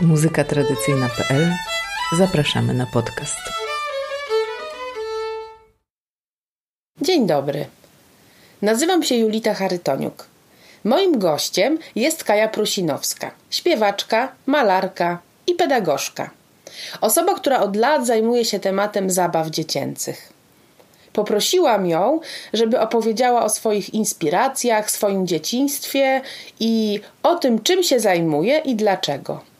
muzykatradycyjna.pl Zapraszamy na podcast. Dzień dobry. Nazywam się Julita Charytoniuk. Moim gościem jest Kaja Prusinowska, śpiewaczka, malarka i pedagogzka. Osoba, która od lat zajmuje się tematem zabaw dziecięcych. Poprosiłam ją, żeby opowiedziała o swoich inspiracjach, swoim dzieciństwie i o tym, czym się zajmuje i dlaczego.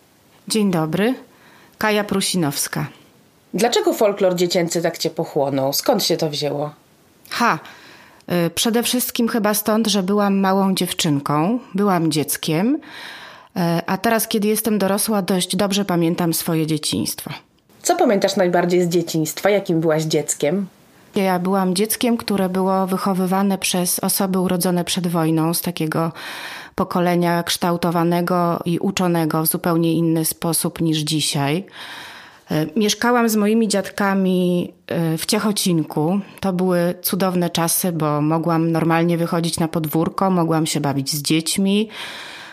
Dzień dobry, Kaja Prusinowska. Dlaczego folklor dziecięcy tak cię pochłonął? Skąd się to wzięło? Ha, y, przede wszystkim chyba stąd, że byłam małą dziewczynką, byłam dzieckiem, y, a teraz, kiedy jestem dorosła, dość dobrze pamiętam swoje dzieciństwo. Co pamiętasz najbardziej z dzieciństwa? Jakim byłaś dzieckiem? Ja byłam dzieckiem, które było wychowywane przez osoby urodzone przed wojną, z takiego pokolenia kształtowanego i uczonego w zupełnie inny sposób niż dzisiaj. E, mieszkałam z moimi dziadkami e, w Ciechocinku. To były cudowne czasy, bo mogłam normalnie wychodzić na podwórko, mogłam się bawić z dziećmi,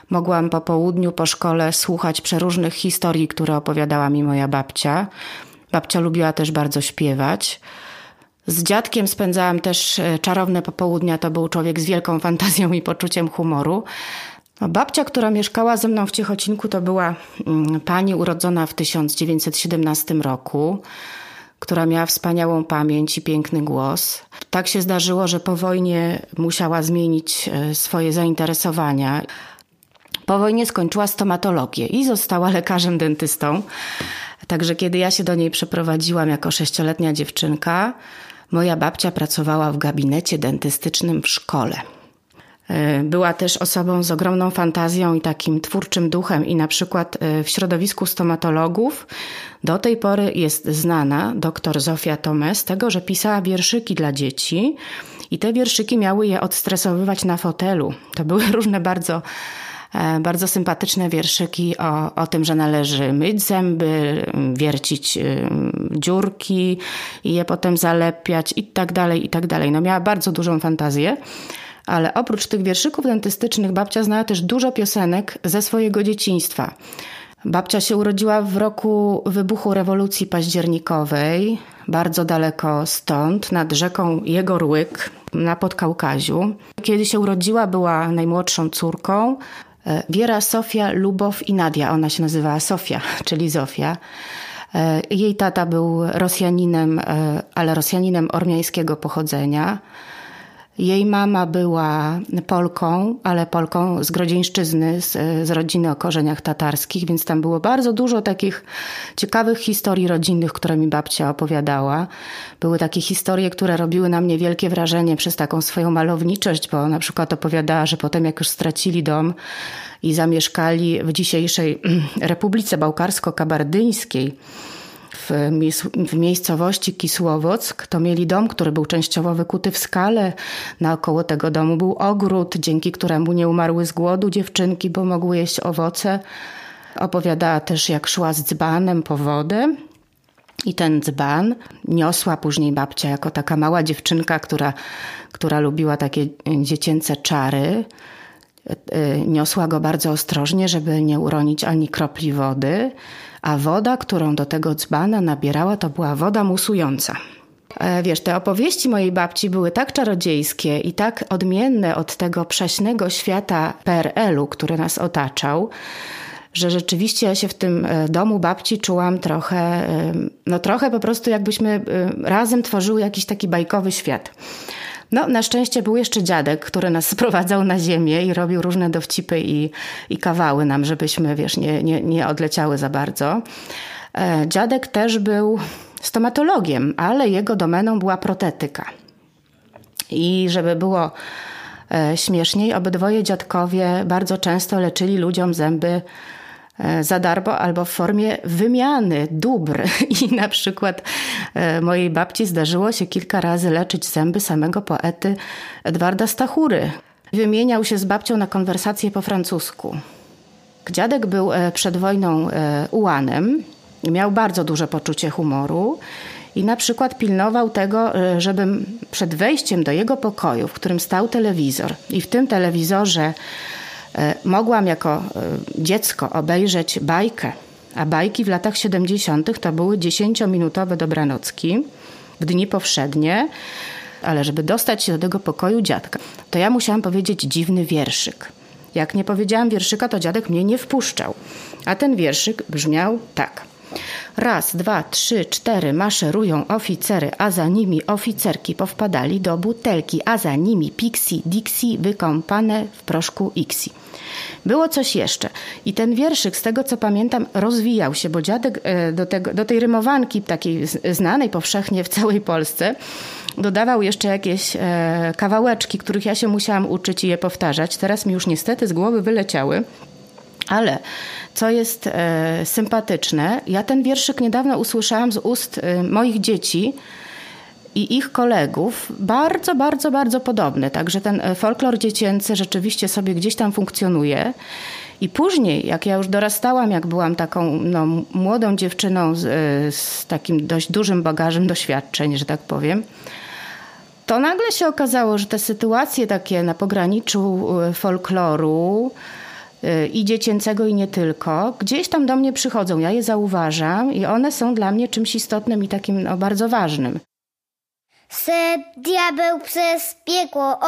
mogłam po południu po szkole słuchać przeróżnych historii, które opowiadała mi moja babcia. Babcia lubiła też bardzo śpiewać. Z dziadkiem spędzałam też e, czarowne popołudnia. To był człowiek z wielką fantazją i poczuciem humoru. No, babcia, która mieszkała ze mną w Ciechocinku, to była mm, pani urodzona w 1917 roku, która miała wspaniałą pamięć i piękny głos. Tak się zdarzyło, że po wojnie musiała zmienić e, swoje zainteresowania. Po wojnie skończyła stomatologię i została lekarzem dentystą. Także kiedy ja się do niej przeprowadziłam jako sześcioletnia dziewczynka, Moja babcia pracowała w gabinecie dentystycznym w szkole. E, była też osobą z ogromną fantazją i takim twórczym duchem, i na przykład e, w środowisku stomatologów do tej pory jest znana dr Zofia Tome z tego, że pisała wierszyki dla dzieci i te wierszyki miały je odstresowywać na fotelu. To były różne bardzo bardzo sympatyczne wierszyki o, o tym, że należy myć zęby, wiercić y, dziurki i je potem zalepiać i tak dalej, i tak dalej. No miała bardzo dużą fantazję. Ale oprócz tych wierszyków dentystycznych babcia znała też dużo piosenek ze swojego dzieciństwa. Babcia się urodziła w roku wybuchu rewolucji październikowej, bardzo daleko stąd, nad rzeką Jegorłyk na Podkaukaziu. Kiedy się urodziła, była najmłodszą córką. E, Wiera, Sofia, Lubow i Nadia. Ona się nazywała Sofia, czyli Zofia. E, jej tata był Rosjaninem, e, ale Rosjaninem ormiańskiego pochodzenia. Jej mama była Polką, ale Polką z Grodzieńszczyzny, z, z, rodziny o korzeniach tatarskich, więc tam było bardzo dużo takich ciekawych historii rodzinnych, które mi babcia opowiadała. Były takie historie, które robiły na mnie wielkie wrażenie przez taką swoją malowniczość, bo na przykład opowiadała, że potem jak już stracili dom i zamieszkali w dzisiejszej Republice Bałkarsko-Kabardyńskiej, w, miejscowości Kisłowock, to mieli dom, który był częściowo wykuty w skale. Naokoło tego domu był ogród, dzięki któremu nie umarły z głodu dziewczynki, bo mogły jeść owoce. Opowiadała też, jak szła z dzbanem po wodę. I ten dzban niosła później babcia jako taka mała dziewczynka, która, która lubiła takie dziecięce czary. E, niosła go bardzo ostrożnie, żeby nie uronić ani kropli wody a woda, którą do tego dzbana nabierała, to była woda musująca. E, wiesz, te opowieści mojej babci były tak czarodziejskie i tak odmienne od tego prześnego świata PRL-u, który nas otaczał, że rzeczywiście ja się w tym e, domu babci czułam trochę, e, no trochę po prostu jakbyśmy razem tworzyły jakiś taki bajkowy świat. No, na szczęście był jeszcze dziadek, który nas sprowadzał na ziemię i robił różne dowcipy i, i kawały nam, żebyśmy, wiesz, nie, nie, nie odleciały za bardzo. E, dziadek też był stomatologiem, ale jego domeną była protetyka. I żeby było e, śmieszniej, obydwoje dziadkowie bardzo często leczyli ludziom zęby za darmo albo w formie wymiany dóbr. I na przykład e, mojej babci zdarzyło się kilka razy leczyć zęby samego poety Edwarda Stachury. Wymieniał się z babcią na konwersację po francusku. Dziadek był e, przed wojną ułanem, miał bardzo duże poczucie humoru i na przykład pilnował tego, żebym przed wejściem do jego pokoju, w którym stał telewizor i w tym telewizorze E, mogłam jako e, dziecko obejrzeć bajkę A bajki w latach 70. to były 10-minutowe dobranocki w dni powszednie. Ale żeby dostać się do tego pokoju dziadka, to ja musiałam powiedzieć dziwny wierszyk. Jak nie powiedziałam wierszyka, to dziadek mnie nie wpuszczał. A ten wierszyk brzmiał tak. Raz, dwa, trzy, cztery maszerują oficery, a za nimi oficerki powpadali do butelki, a za nimi pixi, dixi wykąpane w proszku iksi. Było coś jeszcze. I ten wierszyk, z tego co pamiętam, rozwijał się, bo dziadek e, do, tego, do tej rymowanki, takiej znanej powszechnie w całej Polsce, dodawał jeszcze jakieś e, kawałeczki, których ja się musiałam uczyć i je powtarzać. Teraz mi już niestety z głowy wyleciały. Ale co jest e, sympatyczne, ja ten wierszyk niedawno usłyszałam z ust e, moich dzieci i ich kolegów, bardzo, bardzo, bardzo podobny. Także ten e, folklor dziecięcy rzeczywiście sobie gdzieś tam funkcjonuje. I później, jak ja już dorastałam, jak byłam taką no, młodą dziewczyną z, e, z takim dość dużym bagażem doświadczeń, że tak powiem, to nagle się okazało, że te sytuacje takie na pograniczu e, folkloru, i dziecięcego, i nie tylko, gdzieś tam do mnie przychodzą. Ja je zauważam i one są dla mnie czymś istotnym i takim no, bardzo ważnym. Se diabeł przez piekło,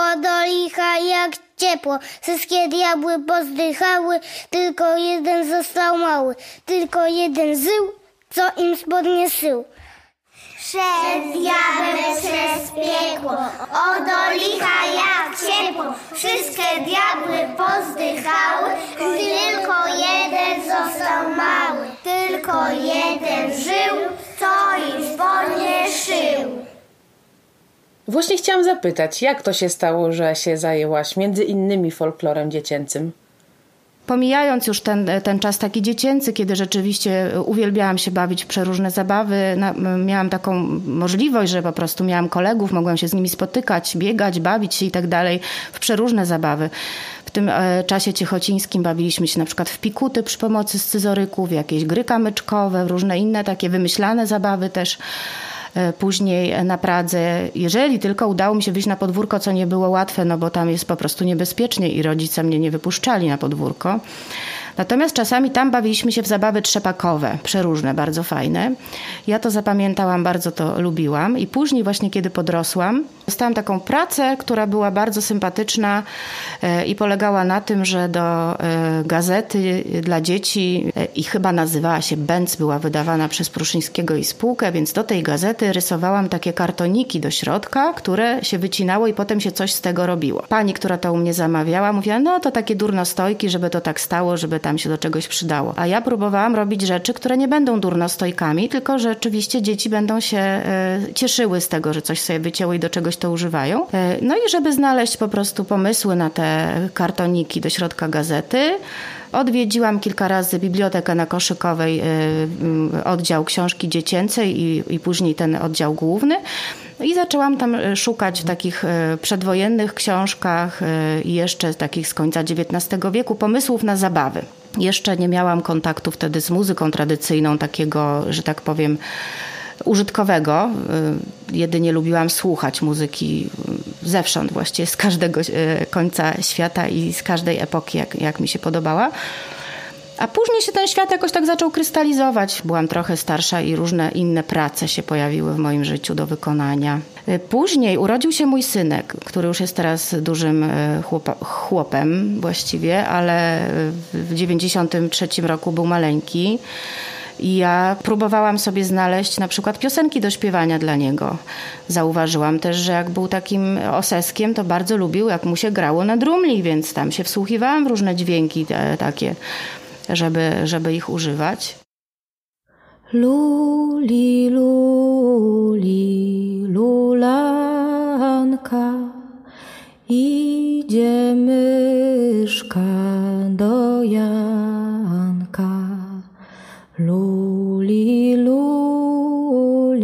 licha jak ciepło. Wszystkie diabły pozdychały, tylko jeden został mały. Tylko jeden zył, co im spodnie sył. Szedł diabeł przez piekło, do licha jak ciepło. Wszystkie diabły pozdychały, tylko jeden został mały. Tylko jeden żył, co im spodnie szył. Właśnie chciałam zapytać, jak to się stało, że się zajęłaś między innymi folklorem dziecięcym? Pomijając już ten, ten czas taki dziecięcy, kiedy rzeczywiście uwielbiałam się bawić w przeróżne zabawy, miałam taką możliwość, że po prostu miałam kolegów, mogłam się z nimi spotykać, biegać, bawić się i tak dalej w przeróżne zabawy. W tym e, czasie ciechocińskim bawiliśmy się na przykład w pikuty przy pomocy scyzoryków, jakieś gry kamyczkowe, różne inne takie wymyślane zabawy też. E, później na Pradze, jeżeli tylko udało mi się wyjść na podwórko, co nie było łatwe, no bo tam jest po prostu niebezpiecznie i rodzice mnie nie wypuszczali na podwórko. Natomiast czasami tam bawiliśmy się w zabawy trzepakowe, przeróżne, bardzo fajne. Ja to zapamiętałam, bardzo to lubiłam. I później właśnie, kiedy podrosłam, dostałam taką pracę, która była bardzo sympatyczna e, i polegała na tym, że do e, gazety dla dzieci e, i chyba nazywała się Benz, była wydawana przez Pruszyńskiego i spółkę, więc do tej gazety rysowałam takie kartoniki do środka, które się wycinało i potem się coś z tego robiło. Pani, która to u mnie zamawiała, mówiła, no to takie durnostojki, żeby to tak stało, żeby tam się do czegoś przydało. A ja próbowałam robić rzeczy, które nie będą durnostojkami, tylko rzeczywiście dzieci będą się e, cieszyły z tego, że coś sobie wycięły i do czegoś to używają. E, no i żeby znaleźć po prostu pomysły na te kartoniki do środka gazety, Odwiedziłam kilka razy bibliotekę na Koszykowej, e, oddział książki dziecięcej i, i później ten oddział główny. I zaczęłam tam szukać w takich przedwojennych książkach i jeszcze takich z końca XIX wieku pomysłów na zabawy. Jeszcze nie miałam kontaktu wtedy z muzyką tradycyjną, takiego, że tak powiem, użytkowego. Y, jedynie lubiłam słuchać muzyki zewsząd, właściwie z każdego y, końca świata i z każdej epoki, jak, jak mi się podobała. A później się ten świat jakoś tak zaczął krystalizować. Byłam trochę starsza i różne inne prace się pojawiły w moim życiu do wykonania. Y, później urodził się mój synek, który już jest teraz dużym y, chłopem właściwie, ale w 93 roku był maleńki. I ja próbowałam sobie znaleźć na przykład piosenki do śpiewania dla niego. Zauważyłam też, że jak był takim oseskiem, to bardzo lubił, jak mu się grało na drumli, więc tam się wsłuchiwałam w różne dźwięki te, takie żeby, żeby ich używać. Luli, luli, lulanka, idzie myszka do Janka. Luli, luli,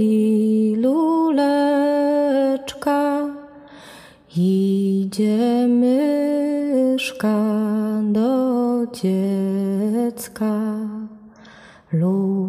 luleczka, idzie myszka do dziecka. Luli,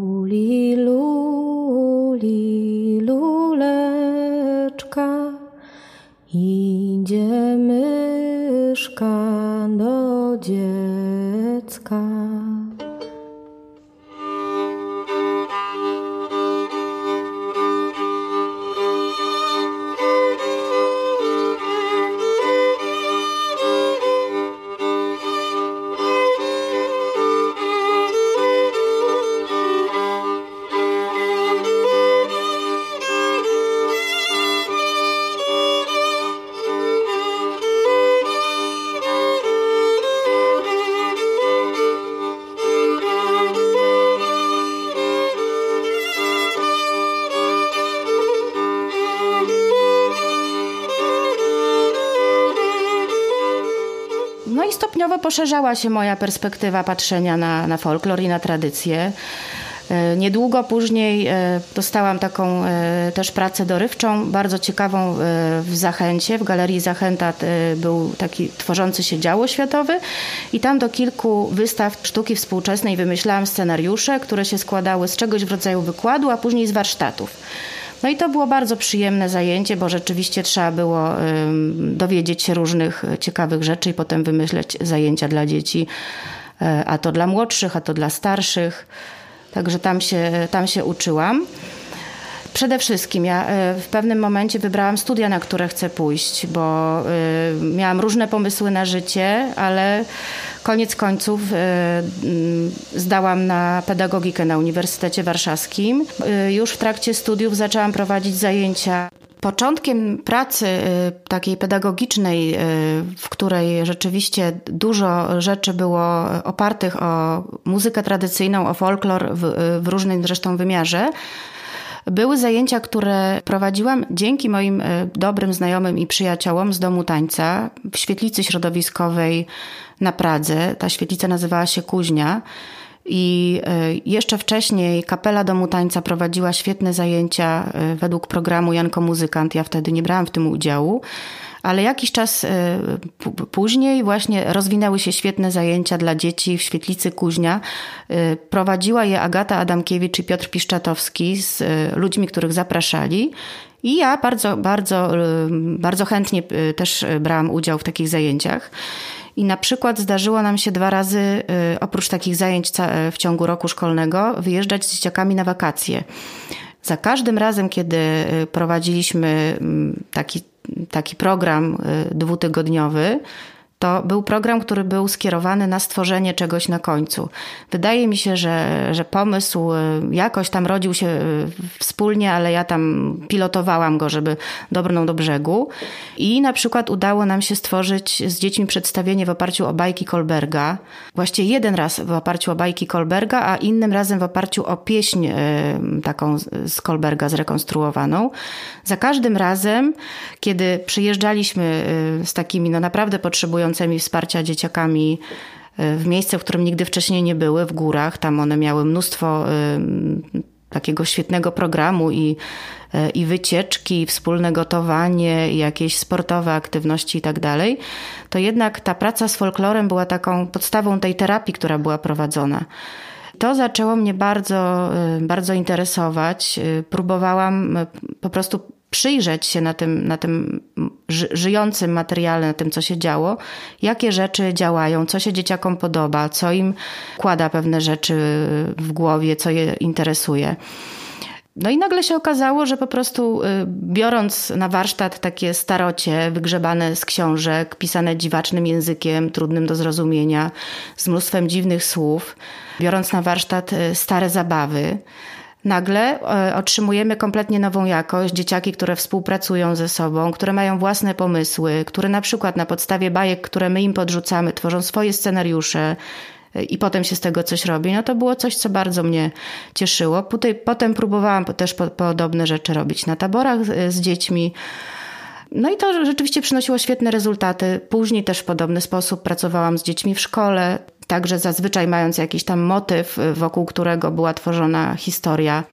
poszerzała się moja perspektywa patrzenia na, na folklor i na tradycję. E, niedługo później e, dostałam taką e, też pracę dorywczą, bardzo ciekawą w Zachęcie. W Galerii Zachęta był taki tworzący się dział oświatowy i tam do kilku wystaw sztuki współczesnej wymyślałam scenariusze, które się składały z czegoś w rodzaju wykładu, a później z warsztatów. No i to było bardzo przyjemne zajęcie, bo rzeczywiście trzeba było dowiedzieć się różnych ciekawych rzeczy i potem wymyśleć zajęcia dla dzieci, a to dla młodszych, a to dla starszych. Także tam się, tam się uczyłam. Przede wszystkim ja e, w pewnym momencie wybrałam studia, na które chcę pójść, bo e, miałam różne pomysły na życie, ale koniec końców e, zdałam na pedagogikę na Uniwersytecie Warszawskim. Już w trakcie studiów zaczęłam prowadzić zajęcia Początkiem pracy takiej pedagogicznej, w której rzeczywiście dużo rzeczy było opartych o muzykę tradycyjną, o folklor w, w różnym zresztą wymiarze, były zajęcia, które prowadziłam dzięki moim e, dobrym znajomym i przyjaciołom z domu tańca w świetlicy środowiskowej na Pradze. Ta świetlica nazywała się Kuźnia. I e, jeszcze wcześniej kapela Domu Tańca prowadziła świetne zajęcia e, według programu Janko Muzykant. Ja wtedy nie brałam w tym udziału, ale jakiś czas e, później właśnie rozwinęły się świetne zajęcia dla dzieci w świetlicy Kuźnia. E, prowadziła je Agata Adamkiewicz i Piotr Piszczatowski z e, ludźmi, których zapraszali. I ja bardzo, bardzo, bardzo chętnie też brałam udział w takich zajęciach. I na przykład zdarzyło nam się dwa razy, oprócz takich zajęć w ciągu roku szkolnego, wyjeżdżać z dzieciakami na wakacje. Za każdym razem, kiedy prowadziliśmy taki taki program y, dwutygodniowy, to był program, który był skierowany na stworzenie czegoś na końcu. Wydaje mi się, że, że pomysł y, jakoś tam rodził się y, wspólnie, ale ja tam pilotowałam go, żeby dobrnął do brzegu. I na przykład udało nam się stworzyć z dziećmi przedstawienie w oparciu o bajki Kolberga. Właściwie jeden raz w oparciu o bajki Kolberga, a innym razem w oparciu o pieśń y, taką z Kolberga zrekonstruowaną. Za każdym razem, kiedy przyjeżdżaliśmy z takimi no naprawdę potrzebującymi potrzebującymi wsparcia dzieciakami e, w miejsce, w którym nigdy wcześniej nie były, w górach. Tam one miały mnóstwo e, takiego świetnego programu i, e, i wycieczki, i wspólne gotowanie, i jakieś sportowe aktywności i tak dalej, to jednak ta praca z folklorem była taką podstawą tej terapii, która była prowadzona. To zaczęło mnie bardzo, bardzo interesować. Próbowałam po prostu przyjrzeć się na tym, na tym żyjącym materiale, na tym, co się działo, jakie rzeczy działają, co się dzieciakom podoba, co im kłada pewne rzeczy w głowie, co je interesuje. No i nagle się okazało, że po prostu y, biorąc na warsztat takie starocie wygrzebane z książek, pisane dziwacznym językiem, trudnym do zrozumienia, z mnóstwem dziwnych słów, biorąc na warsztat y, stare zabawy, nagle e, otrzymujemy kompletnie nową jakość. Dzieciaki, które współpracują ze sobą, które mają własne pomysły, które na przykład na podstawie bajek, które my im podrzucamy, tworzą swoje scenariusze e, i potem się z tego coś robi, no to było coś, co bardzo mnie cieszyło. Potem próbowałam też podobne rzeczy robić na taborach z dziećmi. No i to rzeczywiście przynosiło świetne rezultaty. Później też w podobny sposób pracowałam z dziećmi w szkole, także zazwyczaj mając jakiś tam motyw, wokół którego była tworzona historia.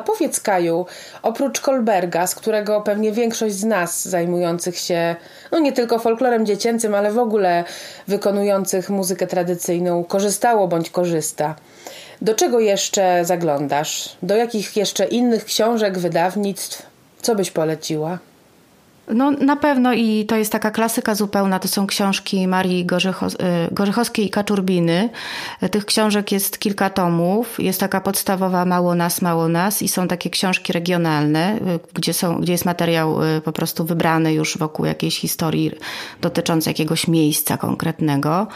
Powiedz Kaju, oprócz Kolberga, z którego pewnie większość z nas zajmujących się no nie tylko folklorem dziecięcym, ale w ogóle wykonujących muzykę tradycyjną korzystało bądź korzysta. Do czego jeszcze zaglądasz? Do jakich jeszcze innych książek, wydawnictw? Co byś poleciła? No na pewno i to jest taka klasyka zupełna, to są książki Marii Gorzecho, y, Gorzechowskiej i Kaczurbiny. Tych książek jest kilka tomów, jest taka podstawowa Mało nas, mało nas i są takie książki regionalne, y, gdzie, są, gdzie jest materiał y, po prostu wybrany już wokół jakiejś historii dotyczącej jakiegoś miejsca konkretnego.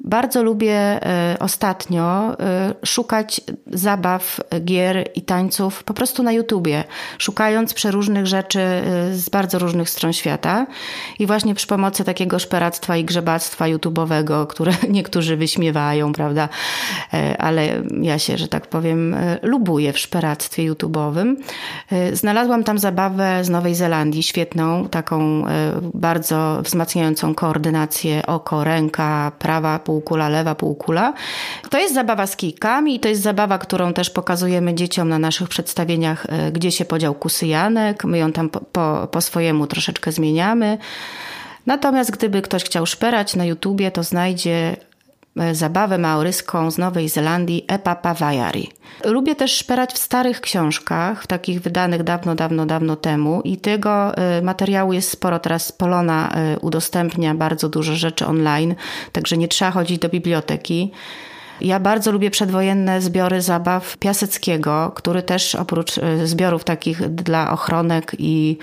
Bardzo lubię e, ostatnio e, szukać zabaw, gier i tańców po prostu na YouTubie, szukając przeróżnych rzeczy e, z bardzo różnych stron świata. I właśnie przy pomocy takiego szperactwa i grzebactwa YouTube'owego, które niektórzy wyśmiewają, prawda, ale ja się, że tak powiem, lubuję w szperactwie YouTube'owym. Znalazłam tam zabawę z Nowej Zelandii, świetną, taką bardzo wzmacniającą koordynację oko, ręka, prawa półkula, lewa półkula. To jest zabawa z kijkami i to jest zabawa, którą też pokazujemy dzieciom na naszych przedstawieniach, e, gdzie się podział kusy Janek. My ją tam po, po, po swojemu troszeczkę zmieniamy. Natomiast gdyby ktoś chciał szperać na YouTubie, to znajdzie zabawę maoryską z Nowej Zelandii Epapa Vajari. Lubię też szperać w starych książkach, w takich wydanych dawno, dawno, dawno temu i tego e, materiału jest sporo. Teraz Polona e, udostępnia bardzo dużo rzeczy online, także nie trzeba chodzić do biblioteki. Ja bardzo lubię przedwojenne zbiory zabaw Piaseckiego, który też oprócz zbiorów takich dla ochronek i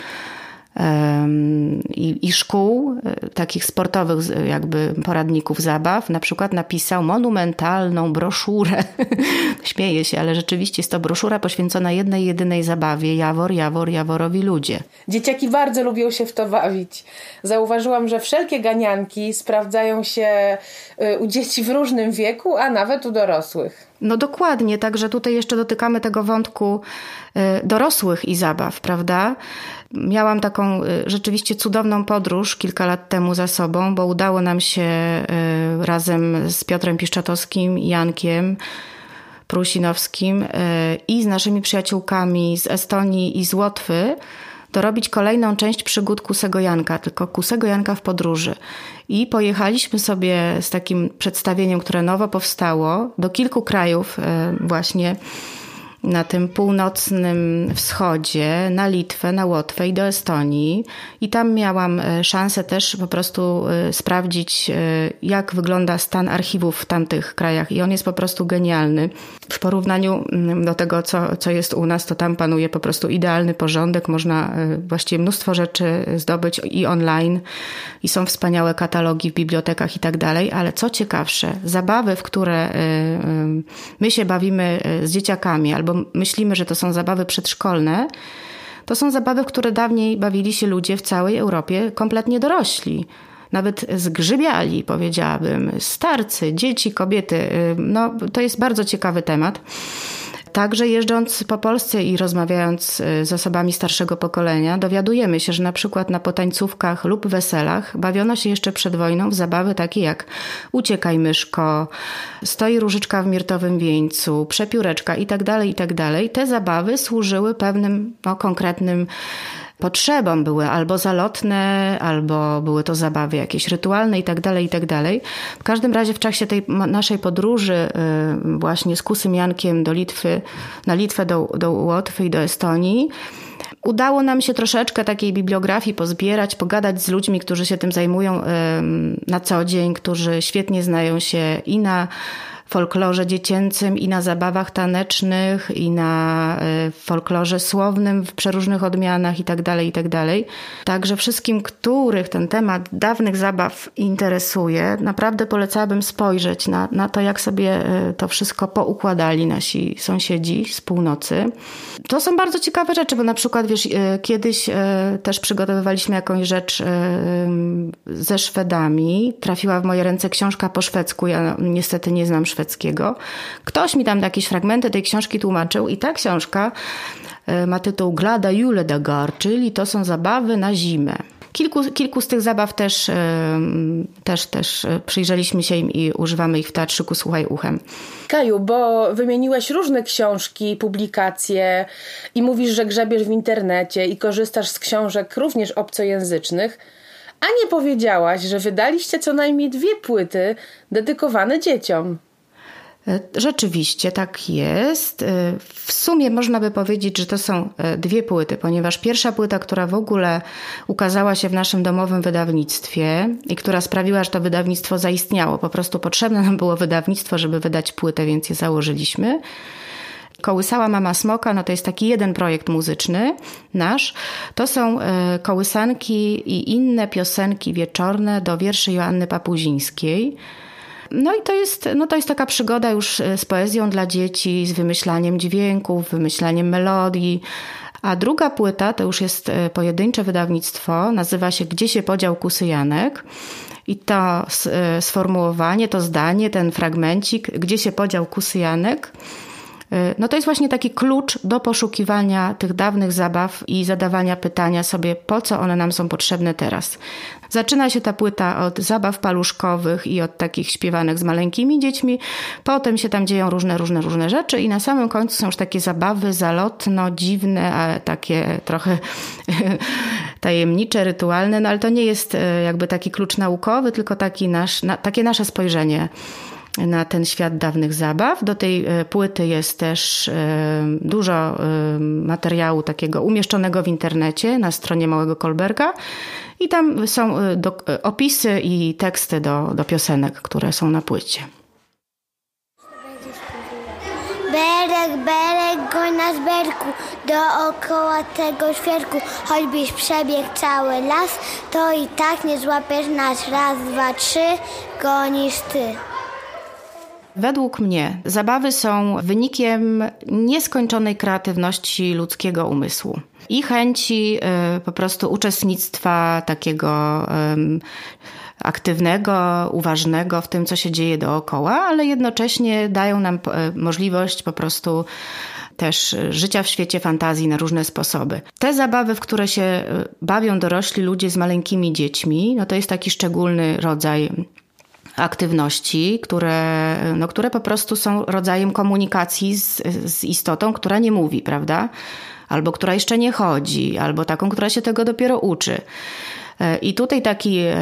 i, i szkół, e, takich sportowych jakby poradników zabaw, na przykład napisał monumentalną broszurę. Śmieję się, ale rzeczywiście jest to broszura poświęcona jednej, jedynej zabawie Jawor, Jawor, Jaworowi ludzie. Dzieciaki bardzo lubią się w to bawić. Zauważyłam, że wszelkie ganianki sprawdzają się y, u dzieci w różnym wieku, a nawet u dorosłych. No dokładnie, także tutaj jeszcze dotykamy tego wątku y, dorosłych i zabaw, prawda? Miałam taką y, rzeczywiście cudowną podróż kilka lat temu za sobą, bo udało nam się y, razem z Piotrem Piszczatowskim Jankiem Prusinowskim i z naszymi przyjaciółkami z Estonii i z Łotwy dorobić kolejną część przygód Kusego Janka, tylko Kusego Janka w podróży. I pojechaliśmy sobie z takim przedstawieniem, które nowo powstało, do kilku krajów właśnie na tym północnym wschodzie, na Litwę, na Łotwę i do Estonii. I tam miałam e, szansę też po prostu e, sprawdzić, e, jak wygląda stan archiwów w tamtych krajach. I on jest po prostu genialny. W porównaniu mm, do tego, co, co jest u nas, to tam panuje po prostu idealny porządek. Można właściwie mnóstwo rzeczy zdobyć i online, i są wspaniałe katalogi w bibliotekach i tak dalej. Ale co ciekawsze, zabawy, w które my się bawimy z dzieciakami albo myślimy, że to są zabawy przedszkolne, to są zabawy, w które dawniej bawili się ludzie w całej Europie kompletnie dorośli. Nawet zgrzybiali, powiedziałabym, starcy, dzieci, kobiety. No, to jest bardzo ciekawy temat. Także jeżdżąc po Polsce i rozmawiając y, z osobami starszego pokolenia, dowiadujemy się, że na przykład na potańcówkach lub weselach bawiono się jeszcze przed wojną w zabawy takie jak uciekaj myszko, stoi różyczka w mirtowym wieńcu, przepióreczka itd., tak itd. Tak Te zabawy służyły pewnym no, konkretnym potrzebom. Były albo zalotne, albo były to zabawy jakieś rytualne i tak dalej, i tak. W każdym razie w czasie tej naszej podróży y, właśnie z Kusym Jankiem do Litwy, na Litwę, do, do Łotwy i do Estonii, Udało nam się troszeczkę takiej bibliografii pozbierać, pogadać z ludźmi, którzy się tym zajmują na co dzień, którzy świetnie znają się i na folklorze dziecięcym i na zabawach tanecznych i na e, folklorze słownym w przeróżnych odmianach itd., tak itd. Tak Także wszystkim, których ten temat dawnych zabaw interesuje, naprawdę polecałabym spojrzeć na, na to, jak sobie e, to wszystko poukładali nasi sąsiedzi z północy. To są bardzo ciekawe rzeczy, bo na przykład, wiesz, e, kiedyś też przygotowywaliśmy jakąś rzecz ze Szwedami. Trafiła w moje ręce książka po szwedzku. Ja niestety nie znam szwedzkiego. Ktoś mi tam jakieś fragmenty tej książki tłumaczył i ta książka e, ma tytuł Glada Juledagar, czyli to są zabawy na zimę. kilku, kilku z tych zabaw też, też, też przyjrzeliśmy się im i używamy ich w teatrzyku Słuchaj Uchem. Kaju, bo wymieniłeś różne książki, publikacje i mówisz, że grzebiesz w internecie i korzystasz z książek również obcojęzycznych, a nie powiedziałaś, że wydaliście co najmniej dwie płyty dedykowane dzieciom. E, rzeczywiście tak jest. E, w sumie można by powiedzieć, że to są e, dwie płyty, ponieważ pierwsza płyta, która w ogóle ukazała się w naszym domowym wydawnictwie i która sprawiła, że to wydawnictwo zaistniało, po prostu potrzebne nam było wydawnictwo, żeby wydać płytę, więc je założyliśmy. Kołysała Mama Smoka, no to jest taki jeden projekt muzyczny nasz. To są kołysanki i inne piosenki wieczorne do wierszy Joanny Papuzińskiej. No i to jest, no to jest taka przygoda już e, z poezją dla dzieci, z wymyślaniem dźwięków, wymyślaniem melodii. A druga płyta to już jest e, pojedyncze wydawnictwo, nazywa się Gdzie się podział Kusy Janek. I to e, sformułowanie, to zdanie, ten fragmencik, gdzie się podział Kusy Janek, no to jest właśnie taki klucz do poszukiwania tych dawnych zabaw i zadawania pytania sobie, po co one nam są potrzebne teraz. Zaczyna się ta płyta od zabaw paluszkowych i od takich śpiewanych z maleńkimi dziećmi. Potem się tam dzieją różne, różne, różne rzeczy i na samym końcu są już takie zabawy zalotno, dziwne, ale takie trochę tajemnicze, rytualne, no ale to nie jest e, jakby taki klucz naukowy, tylko taki nasz, na, takie nasze spojrzenie na ten świat dawnych zabaw. Do tej e, płyty jest też e, dużo materiału takiego umieszczonego w internecie na stronie Małego Kolberga. I tam są do, opisy i teksty do, do piosenek, które są na płycie. Berek, berek, goń na zberku, dookoła tego świerku, choćbyś przebiegł cały las, to i tak nie złapiesz nas. Raz, dwa, trzy, gonisz ty. Według mnie zabawy są wynikiem nieskończonej kreatywności ludzkiego umysłu i chęci y, po prostu uczestnictwa takiego aktywnego, uważnego w tym, co się dzieje dookoła, ale jednocześnie dają nam y, możliwość po prostu też życia w świecie fantazji na różne sposoby. Te zabawy, w które się y, bawią dorośli ludzie z maleńkimi dziećmi, no to jest taki szczególny rodzaj aktywności, które, no, które po prostu są rodzajem komunikacji z, z istotą, która nie mówi, prawda? Albo która jeszcze nie chodzi, albo taką, która się tego dopiero uczy. I tutaj taki e,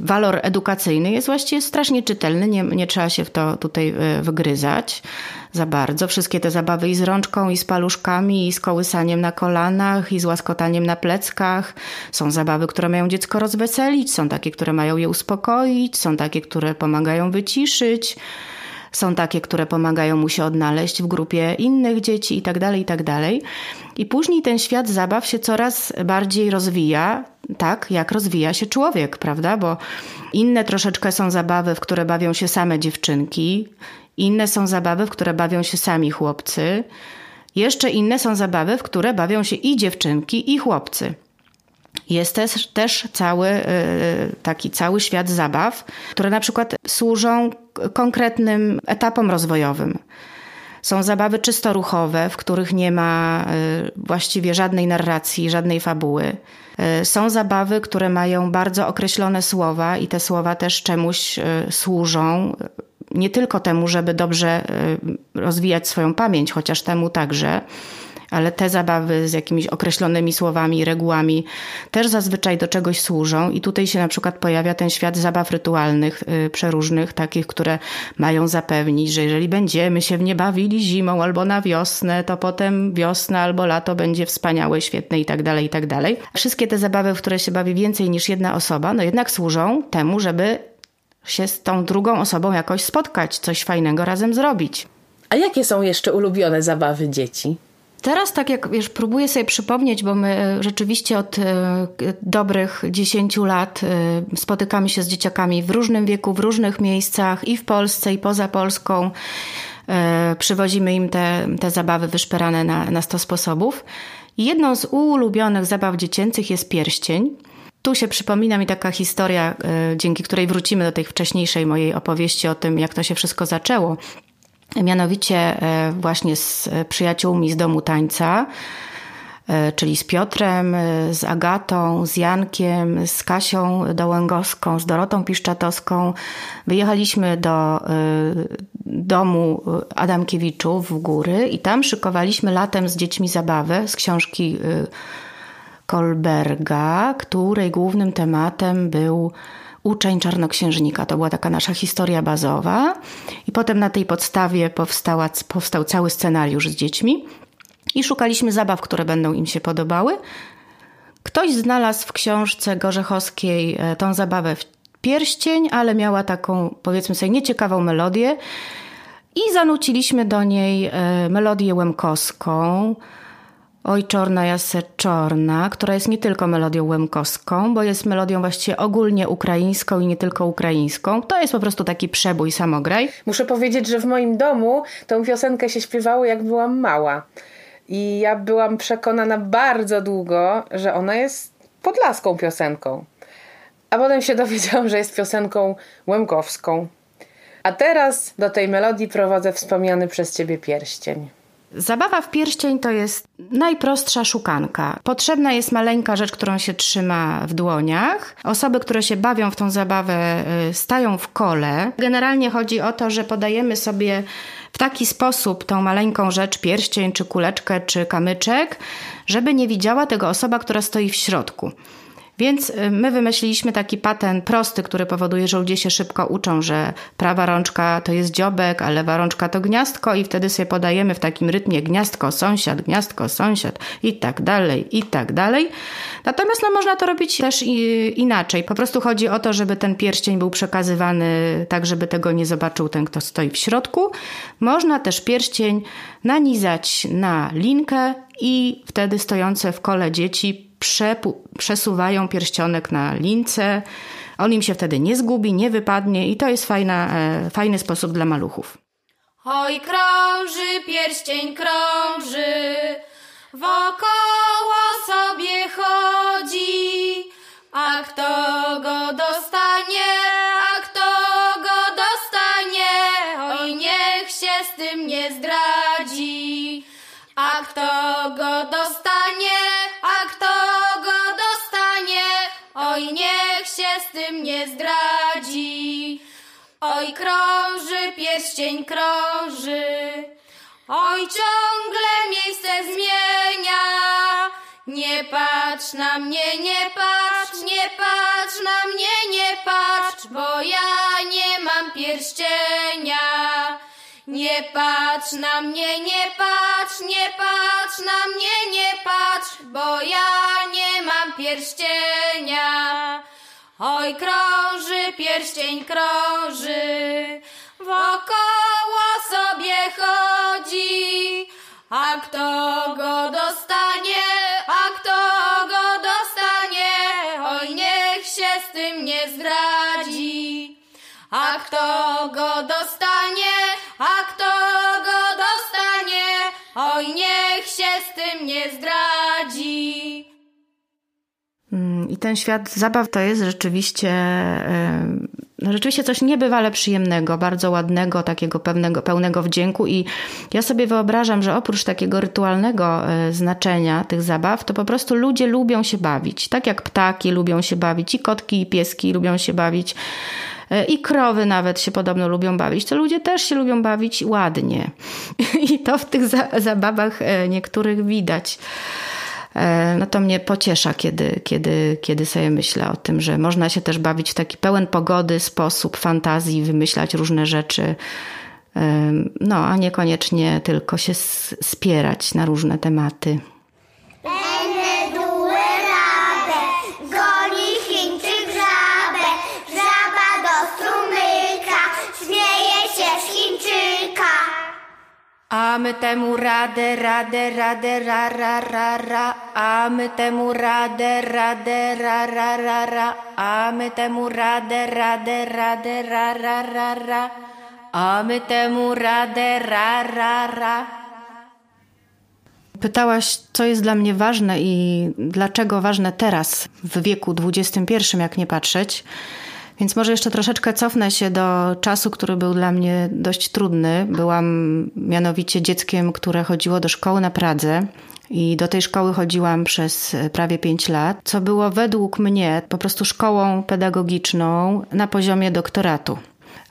walor edukacyjny jest właściwie strasznie czytelny, nie, nie trzeba się w to tutaj e, wygryzać za bardzo. Wszystkie te zabawy i z rączką, i z paluszkami, i z kołysaniem na kolanach, i z łaskotaniem na pleckach. Są zabawy, które mają dziecko rozweselić, są takie, które mają je uspokoić, są takie, które pomagają wyciszyć. Są takie, które pomagają mu się odnaleźć w grupie innych dzieci i tak dalej, i tak. I później ten świat zabaw się coraz bardziej rozwija, tak jak rozwija się człowiek, prawda? Bo inne troszeczkę są zabawy, w które bawią się same dziewczynki, inne są zabawy, w które bawią się sami chłopcy. Jeszcze inne są zabawy, w które bawią się i dziewczynki, i chłopcy. Jest też, też cały y, taki cały świat zabaw, które na przykład służą konkretnym etapom rozwojowym. Są zabawy czysto ruchowe, w których nie ma y, właściwie żadnej narracji, żadnej fabuły. Y, są zabawy, które mają bardzo określone słowa i te słowa też czemuś służą. Nie tylko temu, żeby dobrze rozwijać swoją pamięć, chociaż temu także ale te zabawy z jakimiś określonymi słowami regułami też zazwyczaj do czegoś służą i tutaj się na przykład pojawia ten świat zabaw rytualnych, yy, przeróżnych, takich, które mają zapewnić, że jeżeli będziemy się w nie bawili zimą albo na wiosnę, to potem wiosna albo lato będzie wspaniałe, świetne i tak dalej, i tak dalej. Wszystkie te zabawy, w które się bawi więcej niż jedna osoba, no jednak służą temu, żeby się z tą drugą osobą jakoś spotkać, coś fajnego razem zrobić. A jakie są jeszcze ulubione zabawy dzieci? Teraz tak jak wiesz, próbuję sobie przypomnieć, bo my e, rzeczywiście od e, dobrych 10 lat e, spotykamy się z dzieciakami w różnym wieku, w różnych miejscach i w Polsce, i poza Polską. Przywozimy im te, te zabawy wyszperane na, na 100 sposobów. Jedną z ulubionych zabaw dziecięcych jest pierścień. Tu się przypomina mi taka historia, dzięki której wrócimy do tej wcześniejszej mojej opowieści o tym, jak to się wszystko zaczęło. Mianowicie e, właśnie z przyjaciółmi z domu tańca e, czyli z Piotrem, e, z Agatą, z Jankiem, z Kasią Dołęgowską, z Dorotą Piszczatowską. Wyjechaliśmy do domu Adamkiewiczów w góry i tam szykowaliśmy latem z dziećmi zabawę z książki Kolberga, której głównym tematem był uczeń czarnoksiężnika. To była taka nasza historia bazowa. I potem na tej podstawie powstała, powstał cały scenariusz z dziećmi. I szukaliśmy zabaw, które będą im się podobały. Ktoś znalazł w książce Gorzechowskiej e, tą zabawę w pierścień, ale miała taką, powiedzmy sobie, nieciekawą melodię. I zanuciliśmy do niej e, melodię łemkowską. Oj czorna jasse czorna, która jest nie tylko melodią łemkowską, bo jest melodią właściwie ogólnie ukraińską i nie tylko ukraińską. To jest po prostu taki przebój samograj. Muszę powiedzieć, że w moim domu tą piosenkę się śpiewało jak byłam mała. I ja byłam przekonana bardzo długo, że ona jest podlaską piosenką. A potem się dowiedziałam, że jest piosenką łemkowską. A teraz do tej melodii prowadzę wspomniany przez ciebie pierścień. Zabawa w pierścień to jest najprostsza szukanka. Potrzebna jest maleńka rzecz, którą się trzyma w dłoniach. Osoby, które się bawią w tą zabawę, y, stają w kole. Generalnie chodzi o to, że podajemy sobie w taki sposób tą maleńką rzecz, pierścień, czy kuleczkę, czy kamyczek, żeby nie widziała tego osoba, która stoi w środku. Więc y, my wymyśliliśmy taki patent prosty, który powoduje, że ludzie się szybko uczą, że prawa rączka to jest dziobek, a lewa rączka to gniazdko i wtedy sobie podajemy w takim rytmie gniazdko, sąsiad, gniazdko, sąsiad i tak dalej, i tak dalej. Natomiast no, można to robić też inaczej. Po prostu chodzi o to, żeby ten pierścień był przekazywany tak, żeby tego nie zobaczył ten, kto stoi w środku. Można też pierścień nanizać na linkę i wtedy stojące w kole dzieci przesuwają pierścionek na lince. On im się wtedy nie zgubi, nie wypadnie i to jest fajna, e, fajny sposób dla maluchów. Oj, krąży, pierścień krąży, wokoło sobie chodzi, a kto go dostanie, a kto go dostanie, oj, niech się z tym nie zdradzi, a kto go dostanie, się z tym nie zdradzi. Oj, krąży, pierścień krąży. Oj, ciągle miejsce zmienia. Nie patrz na mnie, nie patrz, nie patrz na mnie, nie patrz, bo ja nie mam pierścienia. Nie patrz na mnie, nie patrz, nie patrz na mnie, nie patrz, bo ja nie mam pierścienia. Oj, krąży, pierścień krąży, wokoło sobie chodzi, a kto go dostanie, a kto go dostanie, oj, niech się z tym nie zdradzi. A kto go dostanie, a kto go dostanie, oj niech się z tym nie zdradzi. Ten świat zabaw to jest rzeczywiście, no rzeczywiście coś niebywale przyjemnego, bardzo ładnego, takiego pewnego, pełnego wdzięku. I ja sobie wyobrażam, że oprócz takiego rytualnego e, znaczenia tych zabaw, to po prostu ludzie lubią się bawić. Tak jak ptaki lubią się bawić, i kotki, i pieski lubią się bawić. E, i krowy nawet się podobno lubią bawić, to ludzie też się lubią bawić ładnie. I to w tych zabawach e, niektórych widać. E, no to mnie pociesza, kiedy, kiedy, kiedy sobie myślę o tym, że można się też bawić w taki pełen pogody sposób, fantazji, wymyślać różne rzeczy. No, a niekoniecznie tylko się spierać na różne tematy. A my temu radę, radę, radę, ra, ra, ra, ra. A my temu radę, radę, ra, ra, ra, ra. A temu radę, radę, radę, ra, ra, ra, ra. A my temu radę, ra, ra, ra. Pytałaś, co jest dla mnie ważne i dlaczego ważne teraz, w wieku XXI, jak nie patrzeć. Więc może jeszcze troszeczkę cofnę się do czasu, który był dla mnie dość trudny. Byłam mianowicie dzieckiem, które chodziło do szkoły na Pradze. I do tej szkoły chodziłam przez prawie 5 lat, co było według mnie po prostu szkołą pedagogiczną na poziomie doktoratu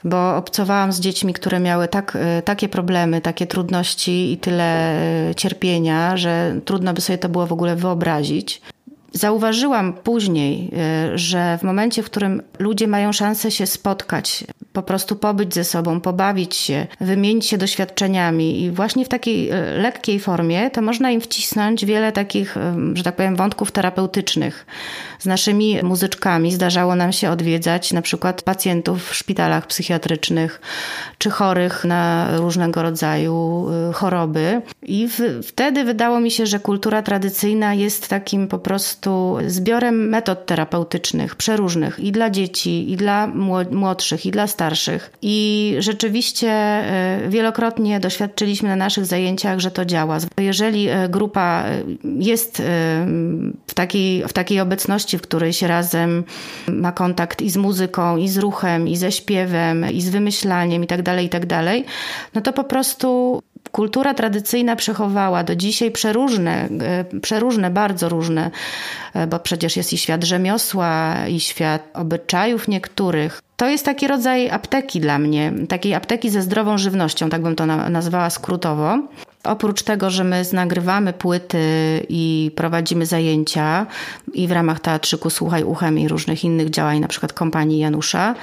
bo obcowałam z dziećmi, które miały tak, takie problemy, takie trudności i tyle cierpienia, że trudno by sobie to było w ogóle wyobrazić. Zauważyłam później, e, że w momencie, w którym ludzie mają szansę się spotkać, po prostu pobyć ze sobą, pobawić się, wymienić się doświadczeniami i właśnie w takiej e, lekkiej formie, to można im wcisnąć wiele takich, e, że tak powiem, wątków terapeutycznych. Z naszymi muzyczkami zdarzało nam się odwiedzać na przykład pacjentów w szpitalach psychiatrycznych czy chorych na różnego rodzaju choroby. I w, wtedy wydało mi się, że kultura tradycyjna jest takim po prostu prostu zbiorem metod terapeutycznych, przeróżnych i dla dzieci, i dla młodszych, i dla starszych. I rzeczywiście e, wielokrotnie doświadczyliśmy na naszych zajęciach, że to działa. Jeżeli e, grupa e, jest w takiej, w takiej obecności, w której się razem ma kontakt i z muzyką, i z ruchem, i ze śpiewem, i z wymyślaniem, i tak dalej, i tak dalej, no to po prostu kultura tradycyjna przechowała do dzisiaj przeróżne, e, przeróżne, bardzo różne, e, bo przecież jest i świat rzemiosła, i świat obyczajów niektórych. To jest taki rodzaj apteki dla mnie, takiej apteki ze zdrową żywnością, tak bym to nazwała skrótowo. Oprócz tego, że my nagrywamy płyty i prowadzimy zajęcia i w ramach teatrzyku Słuchaj Uchem i różnych innych działań, na przykład kompanii Janusza,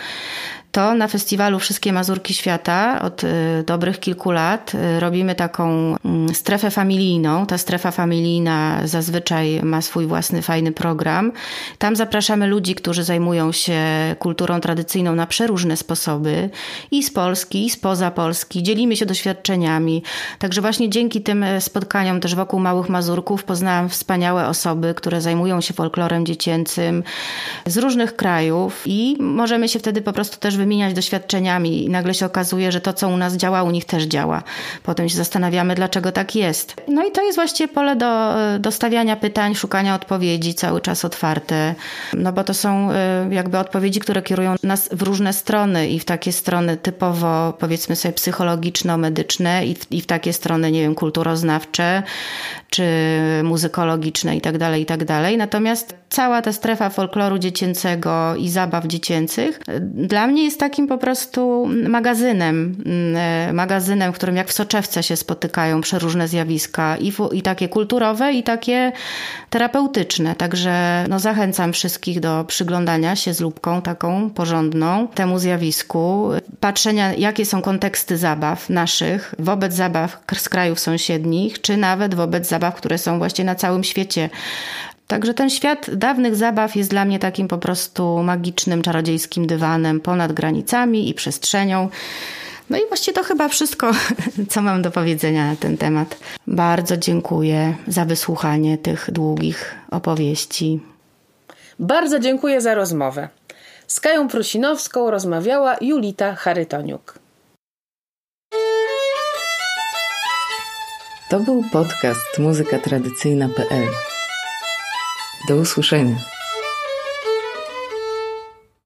to na festiwalu Wszystkie Mazurki Świata od y, dobrych kilku lat y, robimy taką mm, strefę familijną. Ta strefa familijna zazwyczaj ma swój własny fajny program. Tam zapraszamy ludzi, którzy zajmują się kulturą tradycyjną na przeróżne sposoby i z Polski, i spoza Polski. Dzielimy się doświadczeniami. Także właśnie dzięki tym e, spotkaniom też wokół Małych Mazurków poznałam wspaniałe osoby, które zajmują się folklorem dziecięcym z różnych krajów i możemy się wtedy po prostu też wymieniać doświadczeniami i nagle się okazuje, że to, co u nas działa, u nich też działa. Potem się zastanawiamy, dlaczego tak jest. No i to jest właściwie pole do, do stawiania pytań, szukania odpowiedzi, cały czas otwarte, no bo to są y, jakby odpowiedzi, które kierują nas w różne strony i w takie strony typowo, powiedzmy sobie, psychologiczno-medyczne i w, i w takie strony, nie wiem, kulturoznawcze, czy muzykologiczne i tak dalej, i tak dalej. Natomiast cała ta strefa folkloru dziecięcego i zabaw dziecięcych dla mnie jest takim po prostu magazynem, mm, magazynem, w którym jak w soczewce się spotykają przeróżne zjawiska i, i takie kulturowe, i takie terapeutyczne. Także no, zachęcam wszystkich do przyglądania się z lubką taką porządną temu zjawisku, patrzenia jakie są konteksty zabaw naszych wobec zabaw z krajów sąsiednich, czy nawet wobec zabaw, które są właśnie na całym świecie Także ten świat dawnych zabaw jest dla mnie takim po prostu magicznym, czarodziejskim dywanem ponad granicami i przestrzenią. No i właściwie to chyba wszystko, co mam do powiedzenia na ten temat. Bardzo dziękuję za wysłuchanie tych długich opowieści. Bardzo dziękuję za rozmowę. Z Kają Prusinowską rozmawiała Julita Charytoniuk. To był podcast muzykatradycyjna.pl. Do usłyszenia.